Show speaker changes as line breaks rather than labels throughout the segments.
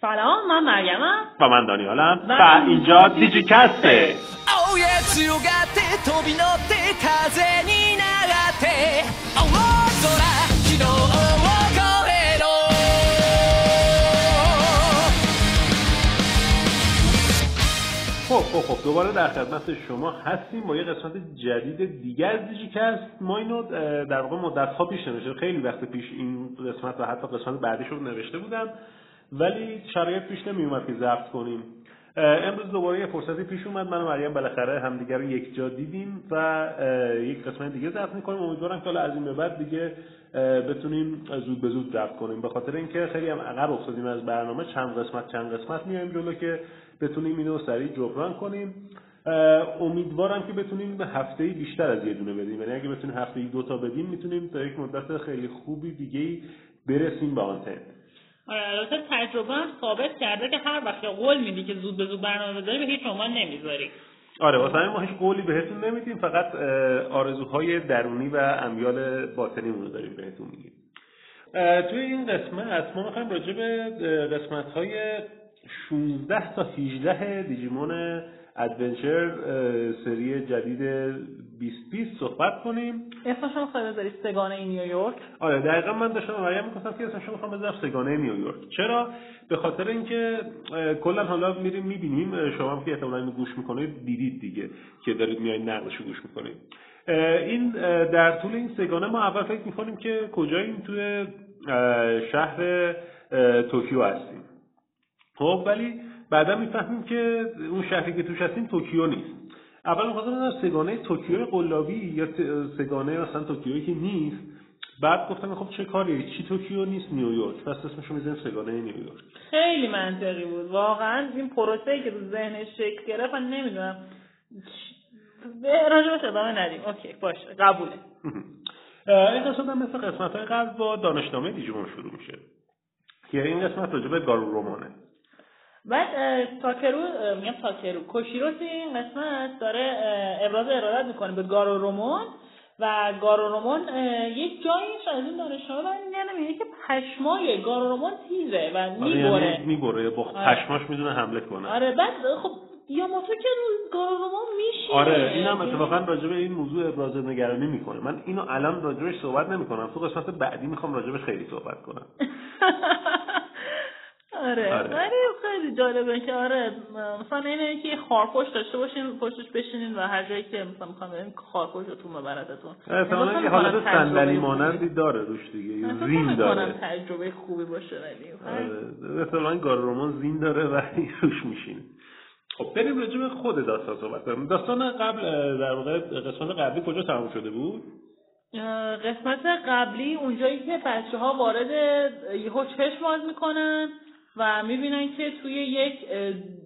سلام من مریمم
و من دانیالم. و اینجا دیجیکسته. خب خب خب. دوباره در خدمت شما هستیم با یه قسمت جدید دیگه از دیجیکست. ما اینو در واقع مدت ها پیش نوشته. خیلی وقت پیش این قسمت و حتی قسمت بعدیش رو نوشته بودم. ولی شرایط پیش نمی اومد که ضبط کنیم. امروز دوباره یه فرصتی پیش اومد. من و مریم بالاخره همدیگه رو یک جا دیدیم و یک قسمت دیگه ضبط می‌کنیم. امیدوارم که از این به بعد دیگه بتونیم زود به زود ضبط کنیم. به خاطر اینکه خیلی هم عقب افتادیم از برنامه. چند قسمت چند قسمت میایم جلو که بتونیم اینو سریع جبران کنیم. امیدوارم که بتونیم به هفته بیشتر از یه دونه بدیم. یعنی اگه بتونیم هفته دو تا بدیم می‌تونیم تا یک مدت خیلی خوبی دیگه برسیم به آنتن.
البته تجربه هم ثابت کرده که هر وقت قول میدی که زود به زود برنامه بذاری به هیچ عنوان نمی‌ذاری.
آره واسه همین ما هیچ قولی بهتون نمیدیم فقط آرزوهای درونی و امیال باطنیمون رو داریم بهتون میگیم. توی این قسمت ما می‌خوایم راجع به قسمت های 16 تا 18 دیجیمون ادونچر اه، سری جدید 2020 صحبت کنیم.
اسمش هم خیلی بذاری سگانه نیویورک
آره دقیقا من داشتم مریم می‌گفتم که اسمش رو می‌خوام بذارم سه‌گانه نیویورک چرا؟ به خاطر اینکه کلا حالا میریم می‌بینیم شما هم که احتمالاً اینو گوش می‌کنید دیدید دیگه که دارید میایید نقدش رو گوش می‌کنید. این در طول این سه‌گانه ما اول فکر می‌کنیم که کجاییم توی شهر توکیو هستیم. خب ولی بعدا می‌فهمیم که اون شهری که توش هستیم توکیو نیست. اول می‌خواستم بدونم سه‌گانه توکیو قلابی یا سه‌گانه مثلا توکیویی که نیست. بعد گفتم خب چه کاریه؟ چی توکیو نیست؟ نیویورک پس اسمشو می‌ذاریم سه‌گانه نیویورک
خیلی منطقی بود. واقعا این پروسه که تو ذهنش شکل گرفت من نمی‌دونم. به راجبش ادامه ندیم. okay باشه. قبوله.
این قسمت هم مثل قسمت های قبل با دانشنامه دیجیمون شروع میشه. که این قسمت راجع به گارورومونه.
بعد تاکرو میگم تاکرو. کوشیرو توی این قسمت داره ابراز ارادت می‌کنه به گارو رومون و گارو رومون یک جاییش از این دانشنامه برمیگرده میگه که پشمای گارو رومون تیزه و
آره،
می‌بره.
یعنی می‌بره با
آره.
پشماش می‌دونه حمله کنه.
آره بعد خب یاماتو که رو گارو رومون میشه
آره این هم اتفاقا راجع به این موضوع ابراز نگرانی می‌کنه. من اینو الان راجبش صحبت نمی‌کنم. تو قسمت بعدی می‌خوام راجبش خیلی صحبت کنم.
آره.
آره.
ولی خیلی جالبه که آره مثلا اینه که یه خارپشت داشته باشین پشتش بشینین و هر جایی که مثلا می‌خوام بریم خارپشتتون ببردتون.
احتمالا یه حالت صندلی مانندی داره روش دیگه زین داره.
تجربه خوبی باشه ولی
آره احتمالا گارورومان زین داره و روش میشینه. خب بریم راجع به خود داستان صحبت کنیم. داستان قبل در واقع قسمت قبلی کجا تموم شده بود؟
قسمت قبلی اونجایی که بچه ها وارد یهو چشم باز می‌کنن. و می‌بینن که توی یک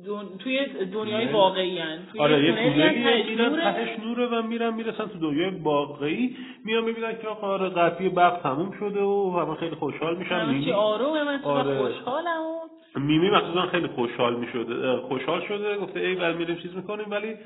دون... توی دنیای
نه.
واقعی هن. توی
آره یه
ته
میرن
نوره.
تهش نوره و میرن می‌رسن تو دنیای واقعی میان می‌بینن که آقا آره قطعی برق تموم شده و همه خیلی خوشحال میشن
همه
میمی
آرومه من
آره.
خوشحالم و
میمی مخصوصا خیلی خوشحال می‌شده خوشحال شده گفته ای ول میریم چیز می‌کنیم ولی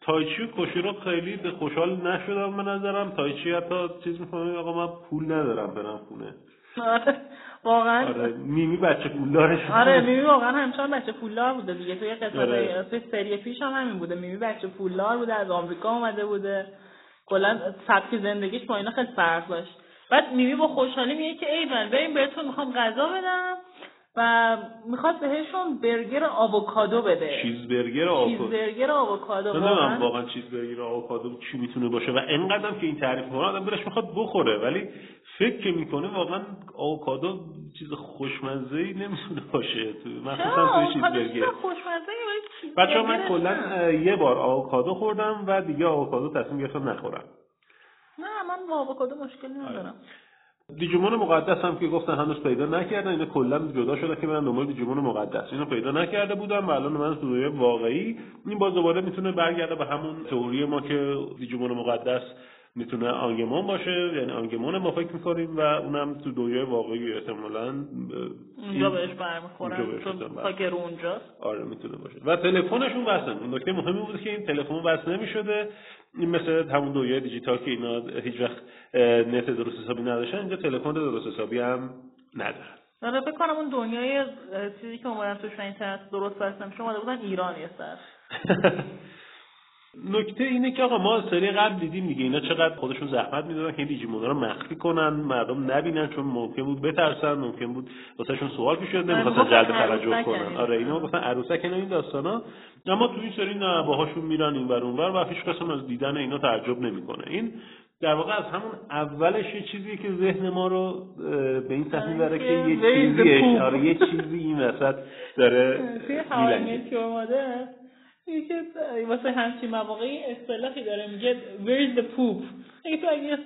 تایچی و کوشیرو خیلی به خوشحال نشدم به نظرم تایچی حتی چیز می‌کنه آقا من پول ندارم برم خونه
واقعا
آره میمی بچه پولدارش
آره میمی واقعا همچنان بچه پولدار بوده دیگه. توی قسمت
آره.
توی سری پیش هم همین بوده. میمی بچه پولدار بوده از آمریکا اومده بوده. کلا سبک زندگیش با اینا خیلی فرق داشت. بعد میمی با خوشحالی میگه که ای من بریم بهتون می‌خوام غذا بدم. و می‌خواد بهشون برگر آووکادو بده.
چیز برگر آووکادو.
چیزبرگر آووکادو
نمی‌دونم
واقعا.
چیز برگر آووکادو چی می‌تونه باشه و انقدرم که این تعریف کنه آدم دلش می‌خواد بخوره ولی فکر که می‌کنه واقعا آووکادو چیز خوشمزه ای نمی‌تونه باشه. تو مخصوصا توی چیز
آووکادو
برگر
چیز خوشمزه چیز
بچه من کلا یه بار آووکادو خوردم و دیگه آووکادو تصمیم گرفتم نخورم.
نه من با آووکادو مشکلی ندارم.
دیجیمون مقدس هم که گفتن هنوز پیدا نکردن اینا کلا جدا شده که من دنبال دیجیمون مقدس. اینو پیدا نکرده بودم و الان من تو دنیای واقعی. این باز دوباره می‌تونه برگرده به همون تئوری ما که دیجیمون مقدس می‌تونه آنگمون باشه. یعنی آنگمون ما فکر می‌کنیم و اونم تو دنیای واقعی احتمالاً
اونجا بهش برمیخورن چون رو اونجاست.
آره می‌تونه باشه. و تلفنشون وصل اون نکته مهمی بود که این تلفن وصل نمی‌شده. این مثل همون دنیای دیجیتال که اینا هیچ وقت نت درست حسابی نداشتن اینجا تلفن درست حسابی هم ندارن.
آره فکر کنم اون دنیای چیزی که اومدن توش اینترنت درست بستن شما اومده بودن ایران یه سر.
نکته اینه که آقا ما سری قبل دیدیم دیگه. اینا چقدر خودشون زحمت می‌دادن که دیجیمونا رو مخفی کنن مردم نبینن چون ممکن بود بترسن ممکن بود واسهشون سوال پیش بیاد نمی‌خواستن جلب توجه کنن.
یعنی.
آره اینا گفتن عروسک اینا این داستانا. اما تو این سری نه باهاشون میرن این ور اونور و هیچ کس از دیدن اینا تعجب نمی‌کنه. این در واقع از همون اولش یه چیزیه که ذهن ما رو به این سمت می‌بره که یه چیزی؟ آره یه چیزی این وسط داره
واسه همچین مواقعی اصطلاحی داره میگه where is the poop اگه تو اگه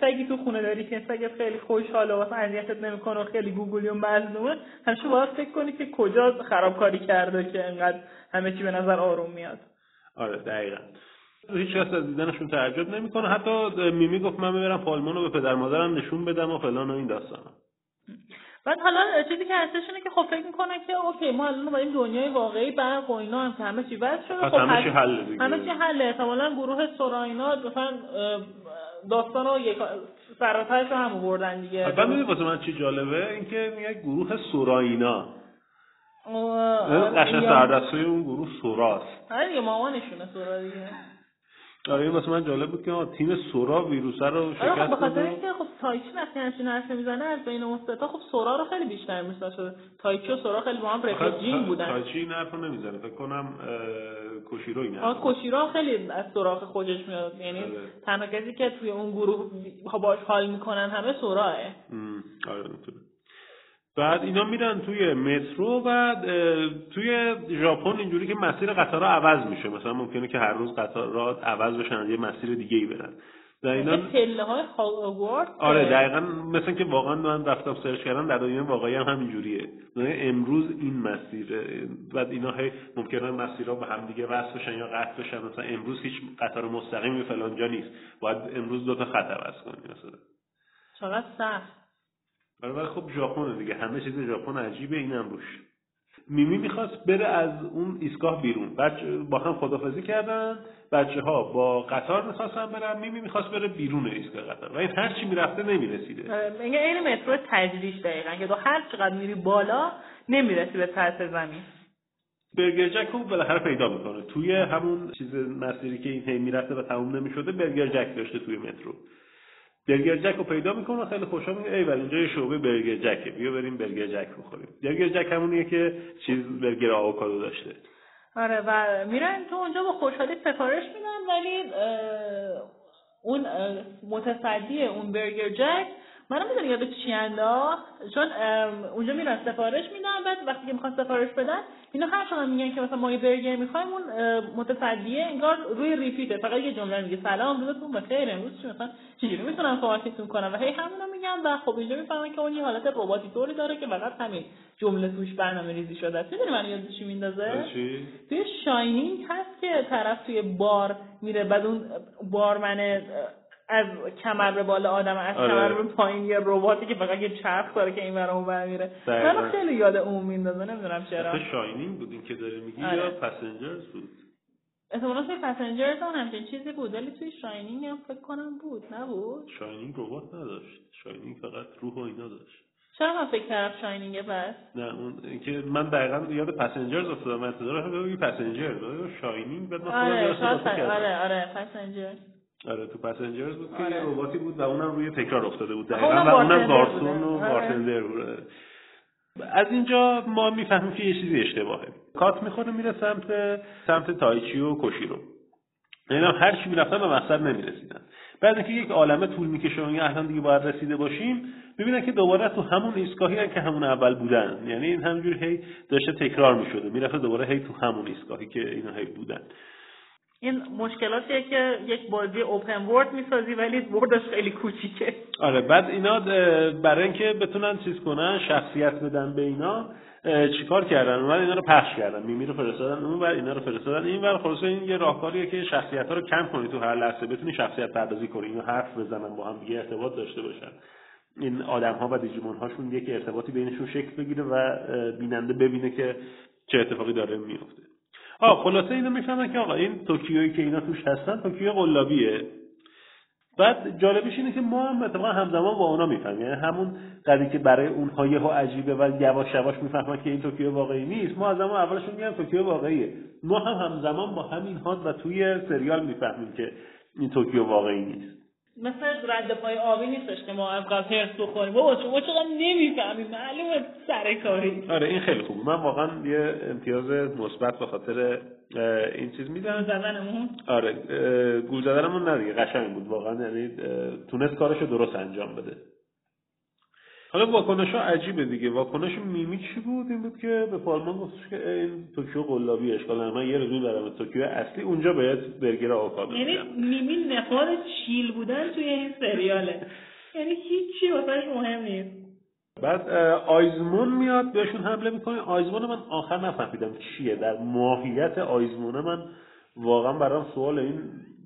سگی تو خونه داری که سگت خیلی خوشحاله واسه اذیتت نمی‌کنه و خیلی گوگلی و مظلومه همیشه باید فکر کنی که کجا خرابکاری کرده که انقدر همه چی به نظر آروم میاد.
آره دقیقا. هیچ کس از دیدنشون تعجب نمی‌کنه. حتی میمی گفت من ببرم پالمان رو به پدر مادرم نشون بدم و فلان و این داستان
بعد حالا چیزی که هستش اینه که خب فکر می‌کنن که اوکی ما الان با این دنیای واقعی برق و اینا هم که همه چی بس شده خب
همه چی حله دیگه.
همه چی حله. احتمالا گروه سوراینا مثلا داستان رو یک سراترش رو هم بردن دیگه.
بعد می‌دونی واسه من چی جالبه؟ اینکه میگه گروه سوراینا قشن سردستای اون گروه سوراست.
آره دیگه مامانشونه سورا دیگه.
آره واسه من جالب بود که تیم سورا ویروسه رو
آره خب
شکست
به خاطر
داد و-
اینکه خب تایچی وقتی همچین حرفی می‌زنه از بین اون سه تا خب سورا رو خیلی بیشتر می‌شناسه. تایچی و سورا خیلی با هم رفیق بودن.
تایچی این حرف رو نمی‌زنه فکر کنم کوشیرو این حرف
آه کوشیرا خیلی از سوراخ خوشش میاد. یعنی
آره.
تنها کسی که توی اون گروه باش حال می‌کنن همه سوراه.
آره می‌تونه بعد اینا میرن توی مترو و توی ژاپن اینجوری که مسیر قطارها عوض میشه. مثلا ممکنه که هر روز قطارات عوض بشن یه مسیر دیگه ای برن. و اینا
پله های هاگوارد
آره دقیقا مثل که واقعا من رفتم سرچ کردم در دنیای واقعی هم همینجوریه. یعنی امروز این مسیره بعد اینا هی ممکنه مسیرها به هم دیگه وصل بشن یا قطع بشن. مثلا امروز هیچ قطار مستقیمی فلان جا نیست. باید امروز دو تا خط عوض کنی مثلا.
چقدر سخت.
ولی خب ژاپنه دیگه همه چیز ژاپن عجیبه اینم روش. میمی می‌خواست بره از اون ایستگاه بیرون. بچه با هم خدافزی کردن. بچه ها با قطار می‌خواستن برن. میمی می‌خواست بره بیرون ایستگاه قطار. و این هر چی می‌رفته نمی‌رسیده.
آره، میگه این مترو تجریش دقیقا. که تو هر چقدر میری بالا نمی‌رسی به سطح زمین.
برگر جک رو بالاخره پیدا می‌کنه. توی همون چیز مسیری که این هی می‌رفته و تموم نمی‌شده برگر جک داشته توی مترو. برگر جک رو پیدا می‌کنه و خیلی خوشحال میگه ای ولی اینجا یه شعبه برگر جکه. بیا بریم برگر جک بخوریم. برگر جک همونیه که چیز برگر آووکادو داشته.
آره و میرن تو اونجا با خوشحالی سفارش میدن ولی اون متصدی اون برگر جک منم می‌دونی یاد چی انداخت؟ چون اونجا میرن سفارش میدن بعد وقتی که می‌خوان سفارش بدن اینا هر چقدر میگن که مثلا ما یه برگر می‌خوایم اون متصدیه انگار روی ریپیته. فقط یه جمله میگه سلام روزتون بخیر امروز چی مثلا؟ چجوری می‌تونم کمکتون کنم؟ و هی همونو میگن و خب اینجا می‌فهمن که اون یه حالت رباتی طوری داره که فقط همین جمله توش برنامه ریزی شده. است می‌دونی من یاد چی میندازه؟ توی Shining هست که طرف توی بار میره بعد اون بارمنه از کمر به بالا آدم از
آره.
کمر به پایین یه رباتی که فقط یه چرخ داره که این ور اون ور میره. منو خیلی یاد اون میندازه نمی‌دونم چرا
اصلا Shining بود این که داری میگی
آره.
یا Passengers بود
احتمالا توی Passengers هم همچین چیزی بود ولی توی Shining هم فکر کنم بود نبود
Shining ربات نداشت Shining فقط روح و اینا داشت
چرا من فکر کردم شاینینگ پس
نه اون که من دقیقا یاد پسنجرز افتادم من انتظار بگی پسنجر شاینینگ بعد من خودم
آره
کردم.
آره آره پسنجر
آره تو پسنجرز بود که
آره.
رباتی بود و اونم روی تکرار افتاده بود دقیقا و اونم گارسون و.
آره.
بارتندر بود. از اینجا ما می‌فهمیم که یه چیزی اشتباهه کات می‌خوره میره سمت سمت تایچی و کوشیرو یعنی هم هر چی می‌رفتن به مقصد نمی‌رسیدن بعد اینکه یک عالمه طول می‌کشه و الان دیگه باید رسیده باشیم ببینن که دوباره تو همون ایستگاهی که همون اول بودن یعنی این همجور هی داشته تکرار می‌شده می‌رفته دوباره هی تو همون ایستگاهی که اینا هی بودن
این مشکلاتیه که یک بازی اوپن ورد می‌سازی ولی وردش خیلی کوچیکه.
آره بعد اینا برای اینکه بتونن چیز کنن شخصیت بدن به اینا چیکار کردن؟ اومدن اینا رو پخش کردن میمی رو فرستادن اون ور اینا رو فرستادن این ور. خلاصه این یه راهکاریه که شخصیت ها رو کم کنی تو هر لحظه. بتونی شخصیت پردازی کنی اینو حرف بزنن با هم دیگه ارتباط داشته باشن. این آدم ها و دیجیمون هاشون یک ارتباطی بینشون شکل بگیره و بیننده ببینه که چه اتفاقی داره میفته آه خلاصه اینا می‌فهمن که آقا این توکیویی که اینا توش هستن توکیو قلابیه. بعد جالبش اینه که ما هم اتفاقا همزمان با اونا می‌فهمیم. یعنی همون قضیه که برای اونها یهو عجیبه و یواش یواش می‌فهمن که این توکیو واقعی نیست. ما از زمان اولشون میگن توکیو واقعیه. ما هم همزمان با همین هات و توی سریال می‌فهمیم که این توکیو واقعی نیست.
مثل رد پای آبی نیستش که ما انقدر حرص بخوریم. بابا شما چقدر نمی‌فهمیم معلومه سر کاری.
آره این خیلی خوبه. من واقعا یه امتیاز مثبت به خاطر این چیز میدم.
زدنمون
آره گول زدنمون نه دیگه قشنگ بود واقعا. یعنی تونست کارشو درست انجام بده. حالا واکنش ها عجیبه دیگه. واکنش میمی چی بود؟ این بود که به پالمون گفتش که این توکیو قلابی اشکال. من یه روز می‌برم توکیو اصلی اونجا باید برگر آووکادو
یعنی میمی نخوار چیل بودن توی این سریاله. یعنی هیچی واسهش مهم نیست.
بعد آیزمون میاد بهشون حمله می‌کنه. آیزمون من آخر نفهمیدم چیه. در ماهیت آیزمونه من واقعا برام سوال این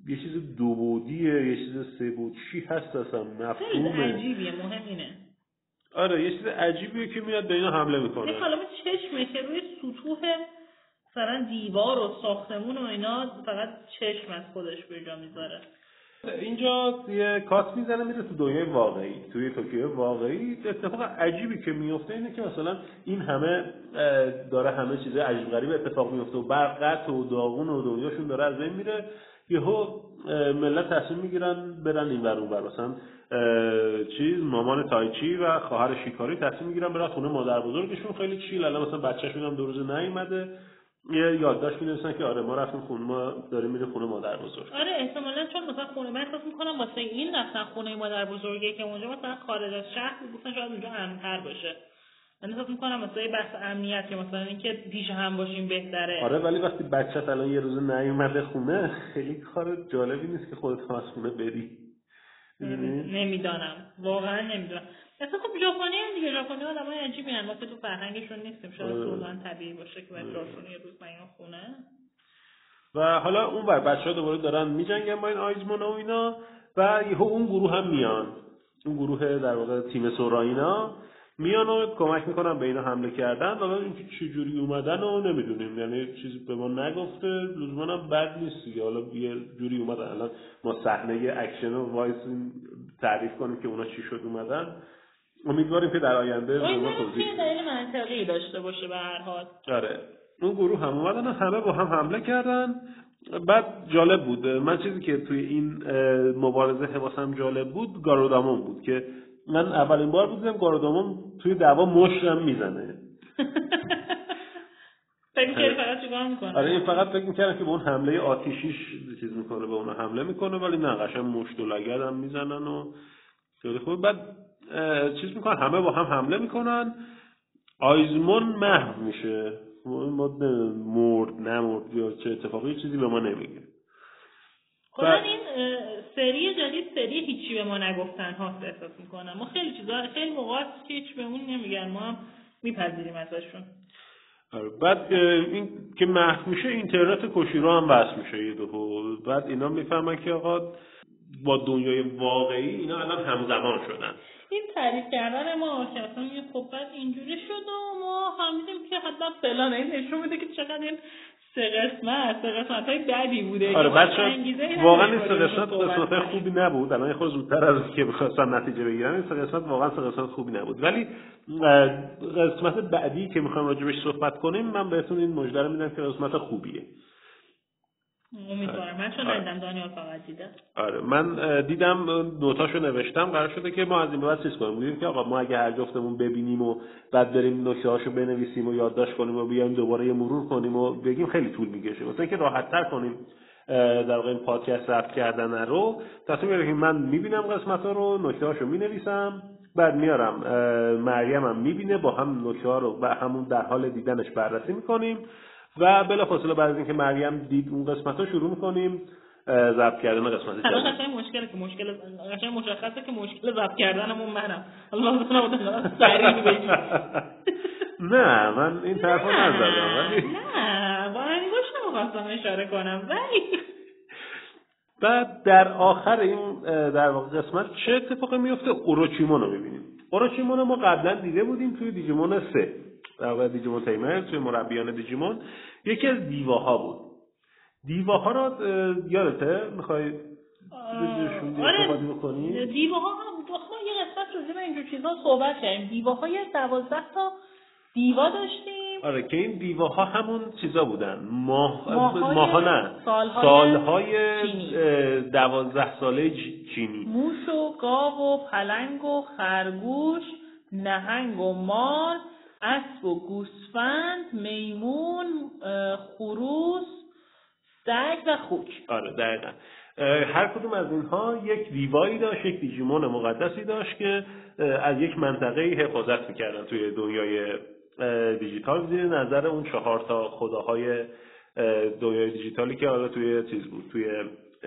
یه چیز دو بودیه یه چیز سه بود. چی هست اصلا؟ مفهومه.
عجیبیه مهم اینه.
آره یه چیز عجیبیه که میاد به اینا حمله می‌کنه.
حالا چشمشه روی سطوح مثلا دیوار و ساختمون و اینا فقط چشم از خودش به جا می‌ذاره.
اینجا یه کات می‌زنه میره تو دنیای واقعی توی توکیو واقعی. اتفاق عجیبی که میفته اینه که مثلا این همه داره همه چیز عجیب غریب اتفاق میفته و برق و داغون و دنیاشون داره از بین میره. یهو ملت تصمیم می‌گیرن برن این ور ور مثلا چیز مامان تایچی و خواهر شیکاری تصمیم می‌گیرن برن خونه مادر بزرگشون. خیلی چیل الان مثلا بچه‌شون هم دو روز نیومده. یه یادداشت می‌نویسن که آره ما رفتیم خونه ما داریم میره خونه مادر بزرگ.
آره احتمالا چون مثلا خونه من احساس می‌کنم واسه این رفتن خونه مادر بزرگی که اونجا مثلا خارج از شهر گفتن شاید اونجا امن‌تر باشه. من احساس می‌کنم مثلا بحث امنیت که مثلا اینکه پیش هم باشیم بهتره.
آره ولی وقتی بچت الان یه روز نیومده خونه خیلی کار جالبی نیست که خودت هم از خونه بری؟
نمی‌دانم. واقعا نمی‌دونم. اصلا خب ژاپنی هم دیگه ژاپنی آدمای عجیبی ان ما که تو فرهنگشون نیستیم. شاید
آره.
واقعا طبیعی باشه که باید جاشون یه روز نیان خونه.
و حالا اون بر بچه ها دوباره دارن میجنگن با این آیزمون و اینا. و یهو اون گروه هم میان. اون گروه در واقع تیم سورا اینا. میان و کمک می‌کنن به اینا حمله کردن حالا اینکه چجوری اومدن رو نمی‌دونیم. یعنی چیزی به ما نگفته لزوما هم بد نیست دیگه. حالا یه جوری اومدن. الان ما صحنه اکشن رو وایسیم تعریف کنیم که اونا چی شد اومدن. امیدواریم که در آینده به ما توضیح
دلیل منطقی داشته باشه به هر حال.
آره. اون گروه هم اومدن و همه با هم حمله کردن. بعد جالب بود. من چیزی که توی این مبارزه حواسم جالب بود گارودامون بود که من اولین بار بود دیدم گارودامون توی دعوا مشتم می‌زنه.
فکر فقط چیکار می‌کنه؟
آره این فقط فکر می‌کردم که به اون حمله آتیشیش چیز می‌کنه به اون حمله می‌کنه ولی نه قشنگ مشت و لگد هم می‌زنن و خیلی خوب. بعد چیز می‌کنن همه با هم حمله می‌کنن. آیزمون محو میشه. ما مرد نمرد یا چه اتفاقی چیزی به ما نمیگه.
کلا
بعد-
این سری جدید سری هیچی به ما نگفتن هاست احساس می‌کنم. ما خیلی چیزا خیلی موقع که هیچ بهمون نمیگن ما هم میپذیریم ازشون.
آره، بعد این که محو میشه اینترنت کوشیرو هم وصل میشه یه دفعه. بعد اینا می‌فهمن که آقا با دنیای واقعی اینا الان همزمان شدن.
این تعریف کردن ما که اصلا یه خب بعد اینجوری شد و ما فهمیدیم که حتما فلان این نشون میده که چقدر این سه قسمت سه قسمت های بدی بوده
آره بچه واقعا این سه قسمت قسمت های. خوبی نبود. الان یه خورده زودتر از که بخواستن نتیجه بگیرن این سه قسمت واقعا سه قسمت خوبی نبود. ولی قسمت بعدی که می‌خوایم راجبش صحبت کنیم من بهتون این مژده رو میدم که قسمت خوبیه.
امیدوارم. من چون
آره.
ندیدم دانیال فقط
آره. من دیدم نوتاشو نوشتم. قرار شده که ما از این به بعد چیز کنیم. بودیم که آقا ما اگه هر جفتمون ببینیم و بعد بریم نکته هاشو بنویسیم و یادداشت کنیم و بیایم دوباره یه مرور کنیم و بگیم خیلی طول می‌کشه. مثلا اینکه راحت تر کنیم در واقع این پادکست ضبط کردن رو. تصمیم گرفتیم من می‌بینم قسمت ها رو نکته هاشو می‌نویسم. بعد میارم مریم هم می‌بینه با هم نکته ها رو و همون در حال دیدنش بررسی می‌کنیم. و بلافاصله بعد از اینکه مریم دید اون قسمت ها شروع می‌کنیم ضبط کردن قسمت جدید.
مشکله که مشکل قشنگ مشخصه که مشکل ضبط کردنمون منم. حالا من بتونم بودم سریع
نه من این طرفا نزدم ولی
نه با انگشتم خواستم اشاره کنم. ولی
بعد در آخر این در واقع قسمت چه اتفاقی میفته اوروچیمون رو می‌بینیم. اوروچیمون رو ما قبلا دیده بودیم توی دیجیمون 3 در واقع دیجیمون تیمر توی مربیان دیجیمون. یکی از دیواها بود. دیواها رو اه، یادته؟ می‌خوای
آره.
صحبت بکنیم
دیوها هم ما یه قسمت راجع به اینجور چیزا صحبت کردیم. دیوها یه دوازده تا دیوا داشتیم.
آره که این دیواها همون چیزا بودن. ماه ماها نه.
سال‌های
سالهای دوازده ساله چینی.
موش و گاو و پلنگ و خرگوش نهنگ و مار اسب و گوسفند میمون خروس سگ و خوک.
آره دقیقا. هر کدوم از اینها یک دیوایی داشت یک دیجیمون مقدسی داشت که از یک منطقه حفاظت می‌کردن توی دنیای دیجیتال زیر نظر اون چهار تا خداهای اه، دنیای دیجیتالی که حالا توی چیز بود توی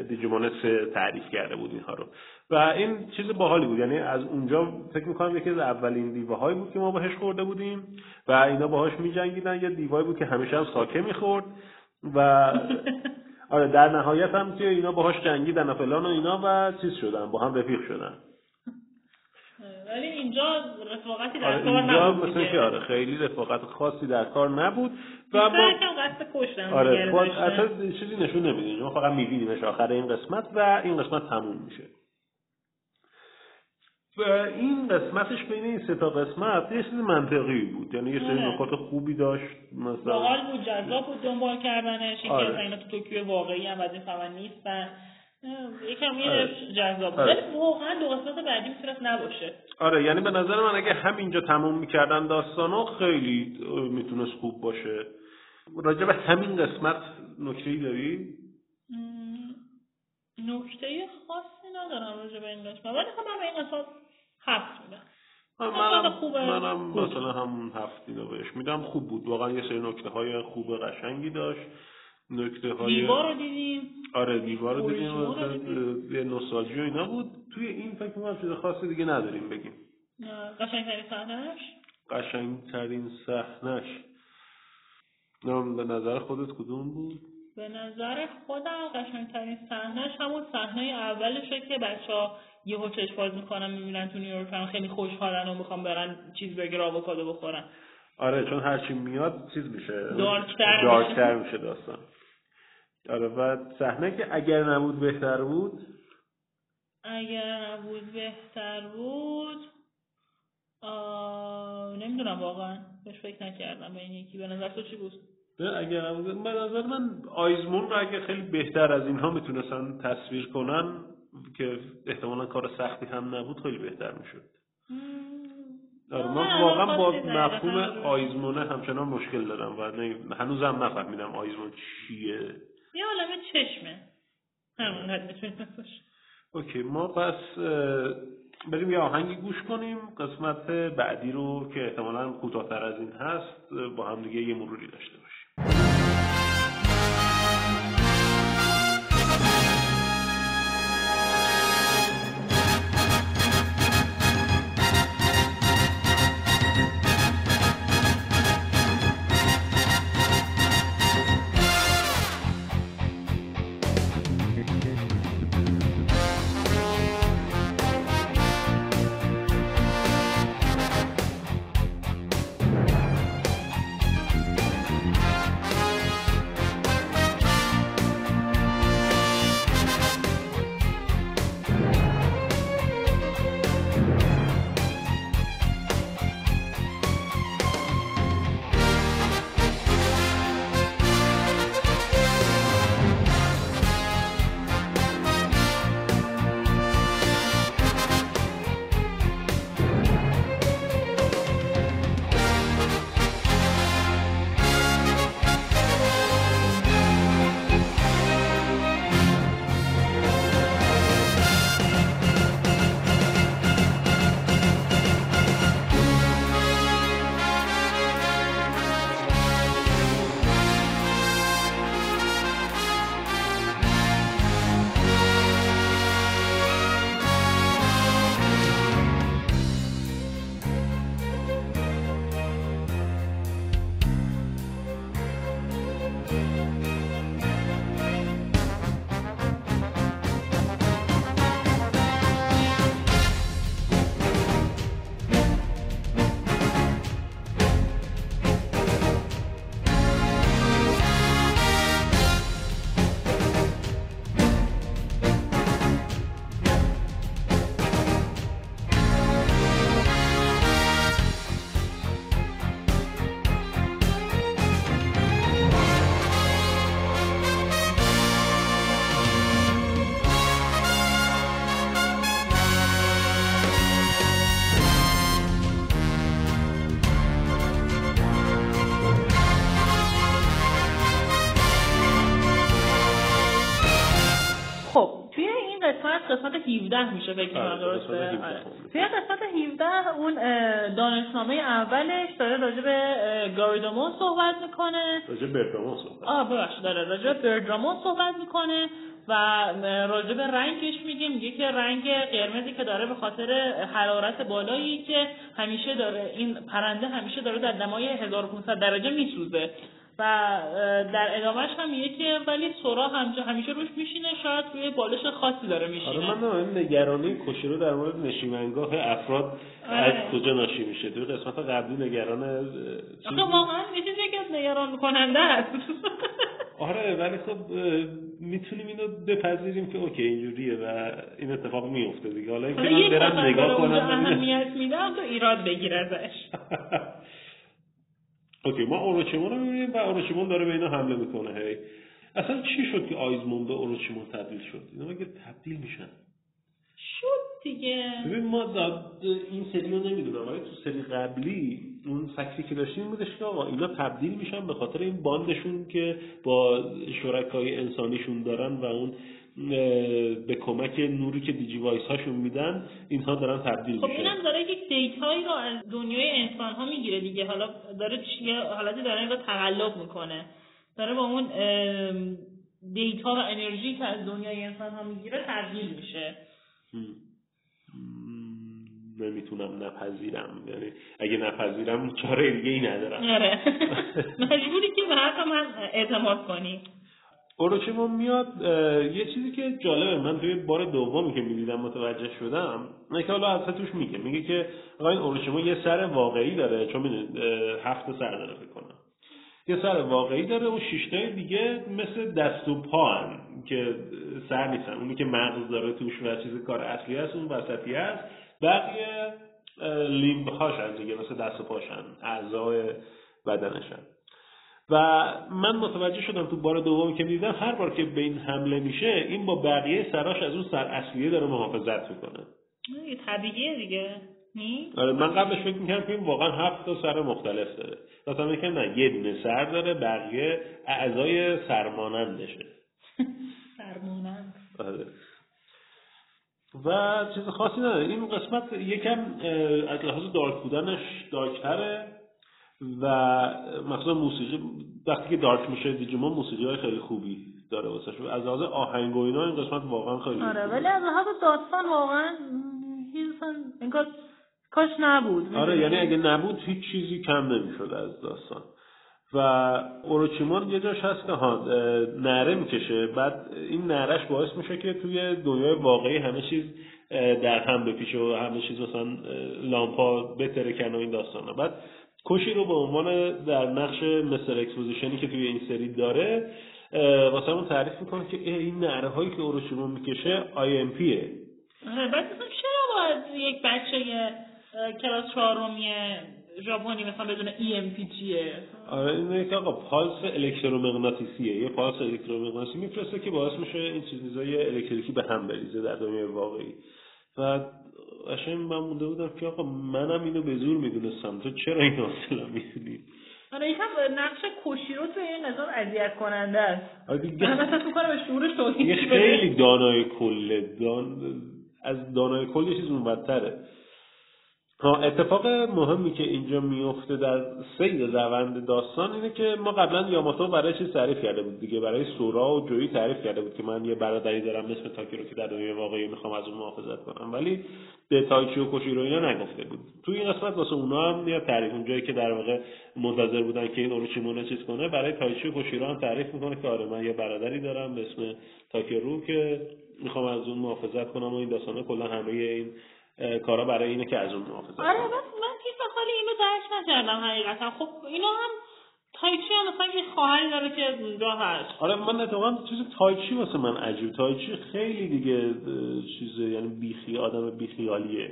دیجیمون سه تعریف کرده بود اینها رو. و این چیز باحالی بود. یعنی از اونجا فکر می‌کنم یکی از اولین دیوهایی بود که ما باهاش خورده بودیم و اینا باهاش میجنگیدن. یه دیوایی بود که همیشه هم ساکه می‌خورد و آره در نهایت هم که اینا باهاش جنگیدن و فلان و اینا و چیز شدن با هم رفیق شدن.
ولی اینجا رفاقتی در
آره
کار نبود
مثل
دیگه.
که آره خیلی رفاقت خاصی در کار نبود و ما
قصد کشتن
آره. اصلا چیزی نشون نمیدیم. ما فقط میبینیمش آخر این قسمت و این قسمت تموم میشه. این قسمتش بین این سه تا قسمت یه چیز منطقی بود یعنی یه سری
آره.
نکات خوبی داشت مثلا
باحال بود جذاب بود دنبال کردنش اینکه
آره.
اینا تو توکیو واقعی هم از این خبر نیستن یکم یه
آره.
جذاب بود
آره.
ولی واقعا دو قسمت بعدی می‌تونست نباشه
آره یعنی به نظر من اگه همینجا تموم می‌کردن داستانو خیلی می‌تونست خوب باشه راجع به همین قسمت نکته ای داری؟
نکته خاصی ندارم راجع به این قسمت ولی خب من به این قسمت هفت میدم. قسمت
منم
خوبه.
منم. مثلا همون هفت اینو بهش میدم. خوب بود. واقعا یه سری نکته های خوب قشنگی داشت. نکته های
دیوار رو دیدیم.
آره دیوار رو دیدیم. یه نوستالژی و اینا بود. توی این فکر می‌کنم چیز خاصی دیگه نداریم بگیم.
قشنگترین صحنهش
قشنگترین صحنش نه، به نظر خودت کدوم بود؟
به نظر خودم قشنگترین صحنهش همون صحنه اولشه که بچه ها یهو چشم باز می‌کنن می‌بینن تو نیویورک هم خیلی خوشحالن و می‌خوان برن چیز برگر آووکادو بخورن.
آره چون هرچی میاد چیز میشه.
دارکتر میشه.
دارکتر میشه داستان. آره و صحنه که اگر نبود بهتر بود؟
اگر نبود بهتر بود آه... نمی‌دونم واقعا. بهش فکر نکردم. به این یکی به نظر تو چی بود؟
نه اگر نبود به نظر من آیزمون رو اگه خیلی بهتر از اینها می‌تونستن تصویر کنن که احتمالا کار سختی هم نبود خیلی بهتر می‌شد. آره من واقعا با. مفهوم آیزمونه همچنان مشکل دارم و هنوزم نفهمیدم آیزمون چیه.
یه عالمه چشمه. همون باشه
اوکی ما پس بریم یه آهنگی گوش کنیم. قسمت بعدی رو که احتمالا کوتاهتر از این هست با هم دیگه یه مروری داشته باشیم.
17 میشه فکر کنم
آره،
درسته؟
قسمت 17
آره. توی قسمت 17 اون دانشنامه اولش داره راجع به اه، گاریدامون صحبت می‌کنه.
راجع به برگامون صحبت.
آه ببخشید داره راجع به برگامون صحبت می‌کنه و راجع به رنگش میگه میگه که رنگ قرمزی که داره به خاطر حرارت بالایی که همیشه داره این پرنده همیشه داره در دمای 1500 درجه میسوزه. و در ادامهش هم میگه که ولی سورا همجا همیشه روش میشینه شاید روی بالش خاصی داره
آره
میشینه
من این نگرانی کشیرو در مورد نشیمنگاه افراد از
آره.
کجا ناشی میشه؟ توی قسمت قبلی نگران
آخه واقعا یه چیزی که از نگران کننده است.
آره ولی خب می‌تونیم اینو بپذیریم که اوکی اینجوریه و این اتفاق میفته دیگه. حالا اینکه من برم نگاه کنم.
اهمیت میدم تو ایراد بگیر ازش
اوکی ما اوروچیمون رو می‌بینیم و اوروچیمون داره به اینا حمله می‌کنه. هی. اصلا چی شد که آیزمون به اوروچیمون تبدیل شد؟ اینا مگه تبدیل میشن؟
شد دیگه.
ببین ما دا- این سری رو نمی‌دونم. ولی تو سری قبلی اون فکری که داشتیم بودش که آقا اینا تبدیل میشن به خاطر این bond شون که با شرکای انسانیشون دارن و اون به کمک نوری که Digivice هاشون میدن اینها دارن تبدیل
خب
میشن.
اینم داره یک data یی رو از دنیای انسان ها می‌گیره دیگه. حالا داره یه حالتی داره انگار تقلب می‌کنه. داره با اون دیتا و انرژی که از دنیای انسان ها می‌گیره تبدیل میشه.
نمی‌تونم نپذیرم. یعنی اگه نپذیرم چاره دیگه ای ندارم.
آره. مجبوری که به حرف من اعتماد کنی.
اوروچیمون میاد یه چیزی که جالبه من توی بار دومی که می‌دیدم متوجه شدم نه که حالا از توش میگه میگه که آقا این اوروچیمون یه سر واقعی داره چون می‌دونید هفت سر داره فکر یه سر واقعی داره و شیشتای دیگه مثل دست و پا هن که سر نیستن. اونی که مغز داره توش و چیز کار اصلی هست اون وسطی هست. بقیه لیمب هاشن دیگه مثل دست و پاشن اعضای بدنشن. و من متوجه شدم تو بار دومی که دیدم هر بار که به این حمله میشه این با بقیه سراش از اون سر اصلیه داره محافظت می‌کنه.
یه طبیعیه دیگه. نی؟
آره من قبلش فکر می‌کردم که این واقعا هفت تا سر مختلف داره. مثلا میگم نه یه دونه سر داره بقیه اعضای سرمانندشه.
سرمونم
آره. و چیز خاصی نداره. این قسمت یکم از لحاظ دارک بودنش دارکتره. و مثلا موسیقی وقتی که دارک میشه دیجیمون موسیقی های خیلی خوبی داره واسه از لحاظ آهنگ و اینا این قسمت واقعا خیلی
آره. ولی از لحاظ داستان واقعا انگار کاش نبود.
آره یعنی اگه نبود هیچ چیزی کم نمی‌شد از داستان. و اوروچیمون یه جاش هست که ها نعره می‌کشه. بعد این نعرش باعث میشه که توی دنیای واقعی همه چیز در هم بپیچه و همه چیز مثلا لامپا بترکن و این داستانا. بعد کوشیرو به عنوان در نقش Mister exposition ی که توی این سری داره واسه همون تعریف می‌کنه که این نعره هایی که اوروچیمون می‌کشه EMP
ه بعد چرا باید یک بچه کلاس چهارمی ژاپنی مثلا بدونه EMP چیه؟
آره اینه که آقا پالس الکترومغناطیسیه. یه پالس الکترومغناطیسی میفرسته که باعث میشه این چیزای الکتریکی به هم بریزه در دنیای واقعی. و قشنگ من مونده بودم که آقا منم اینو به زور می‌دونستم. تو چرا این اصلا می‌دونی؟
آره یکم نقش کوشیرو تو این نظر اذیت کننده است.
آره
من مثلا تو کنم به شعورش توهین
خیلی دانای کله دان... از دانای کل یه چیز اون بدتره اتفاق مهمی که اینجا میفته در سیر روند داستان اینه که ما قبلا یاماتو برای چیز تعریف کرده بود دیگه برای سورا و جویی تعریف کرده بود که من یه برادری دارم مثل تاکی رو که در دنیای واقعی می‌خوام از اون محافظت کنم. ولی به تایچی و کوشیرو اینا نگفته بود. توی این قسمت واسه اونا هم یه تعریف اونجایی که در واقع منتظر بودن که این اوروچیمونه چیز کنه برای تایچی و کوشیرو هم تعریف می‌کنه که آره من یه برادری دارم به اسم تاکرو که می‌خوام از اون محافظت کنم و این داستانه کلا همه این کارا برای اینه که از اون محافظت
آره بس من هیچ خالی اینو درک نکردم حقیقتا. خب اینا هم تایچی هم مثلا یه خواهری داره که اونجا هست.
آره من اتفاقا چیز تایچی واسه من عجیب. تایچی خیلی دیگه چیز یعنی بیخی آدم بیخیالیه.